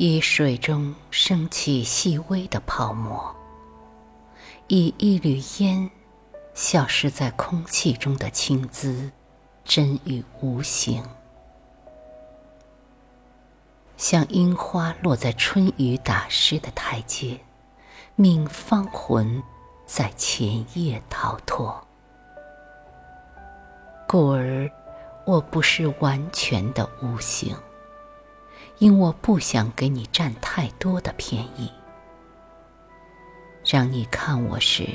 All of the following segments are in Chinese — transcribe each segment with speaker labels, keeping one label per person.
Speaker 1: 以水中升起细微的泡沫，以一缕烟消失在空气中的青姿，真与无形，像樱花落在春雨打湿的台阶，命芳魂在前夜逃脱。故而，我不是完全的无形。因我不想给你占太多的便宜，让你看我时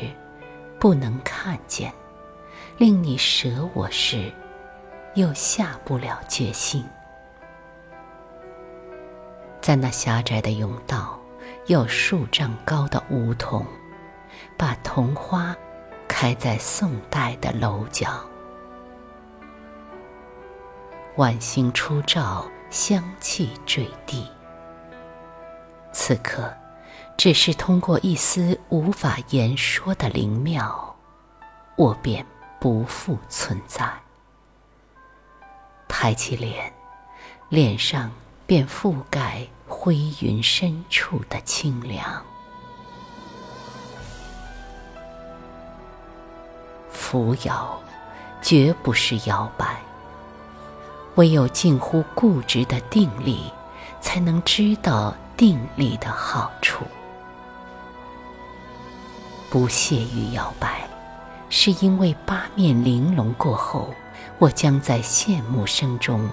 Speaker 1: 不能看见，令你舍我时又下不了决心。在那狭窄的甬道，有数丈高的梧桐，把桐花开在宋代的楼角，晚星初照。香气坠地，此刻，只是通过一丝无法言说的灵妙，我便不复存在。抬起脸，脸上便覆盖灰云深处的清凉。扶摇，绝不是摇摆。唯有近乎固执的定力，才能知道定力的好处。不屑于摇摆，是因为八面玲珑过后，我将在羡慕声中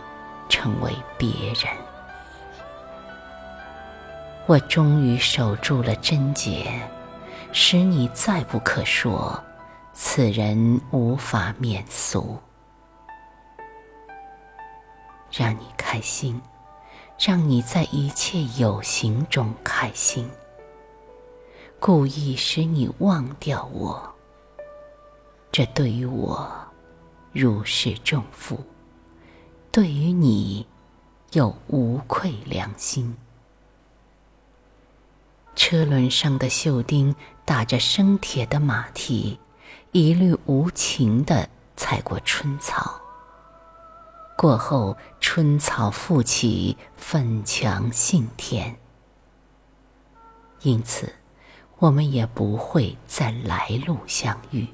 Speaker 1: 成为别人。我终于守住了贞洁，使你再不可说此人无法免俗。让你开心，让你在一切有形中开心。故意使你忘掉我，这对于我如释重负，对于你又无愧良心。车轮上的锈钉打着生铁的马蹄，一律无情地踩过春草。过后，春草复起，粉墙杏田。因此，我们也不会在来路相遇。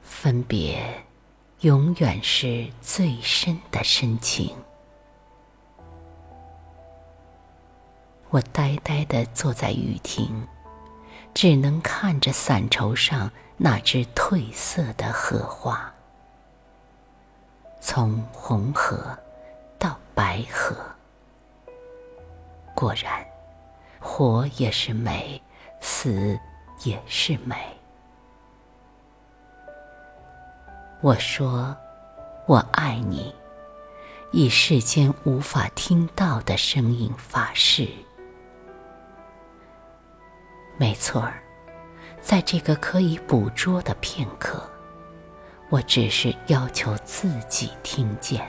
Speaker 1: 分别，永远是最深的深情。我呆呆地坐在雨亭，只能看着伞绸上。那只褪色的荷花，从红荷到白荷，果然，活也是美，死也是美。我说，我爱你，以世间无法听到的声音发誓。没错儿。在这个可以捕捉的片刻，我只是要求自己听见。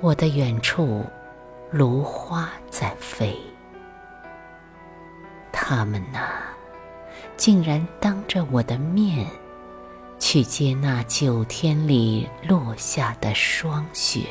Speaker 1: 我的远处，芦花在飞，它们呐，竟然当着我的面，去接那九天里落下的霜雪。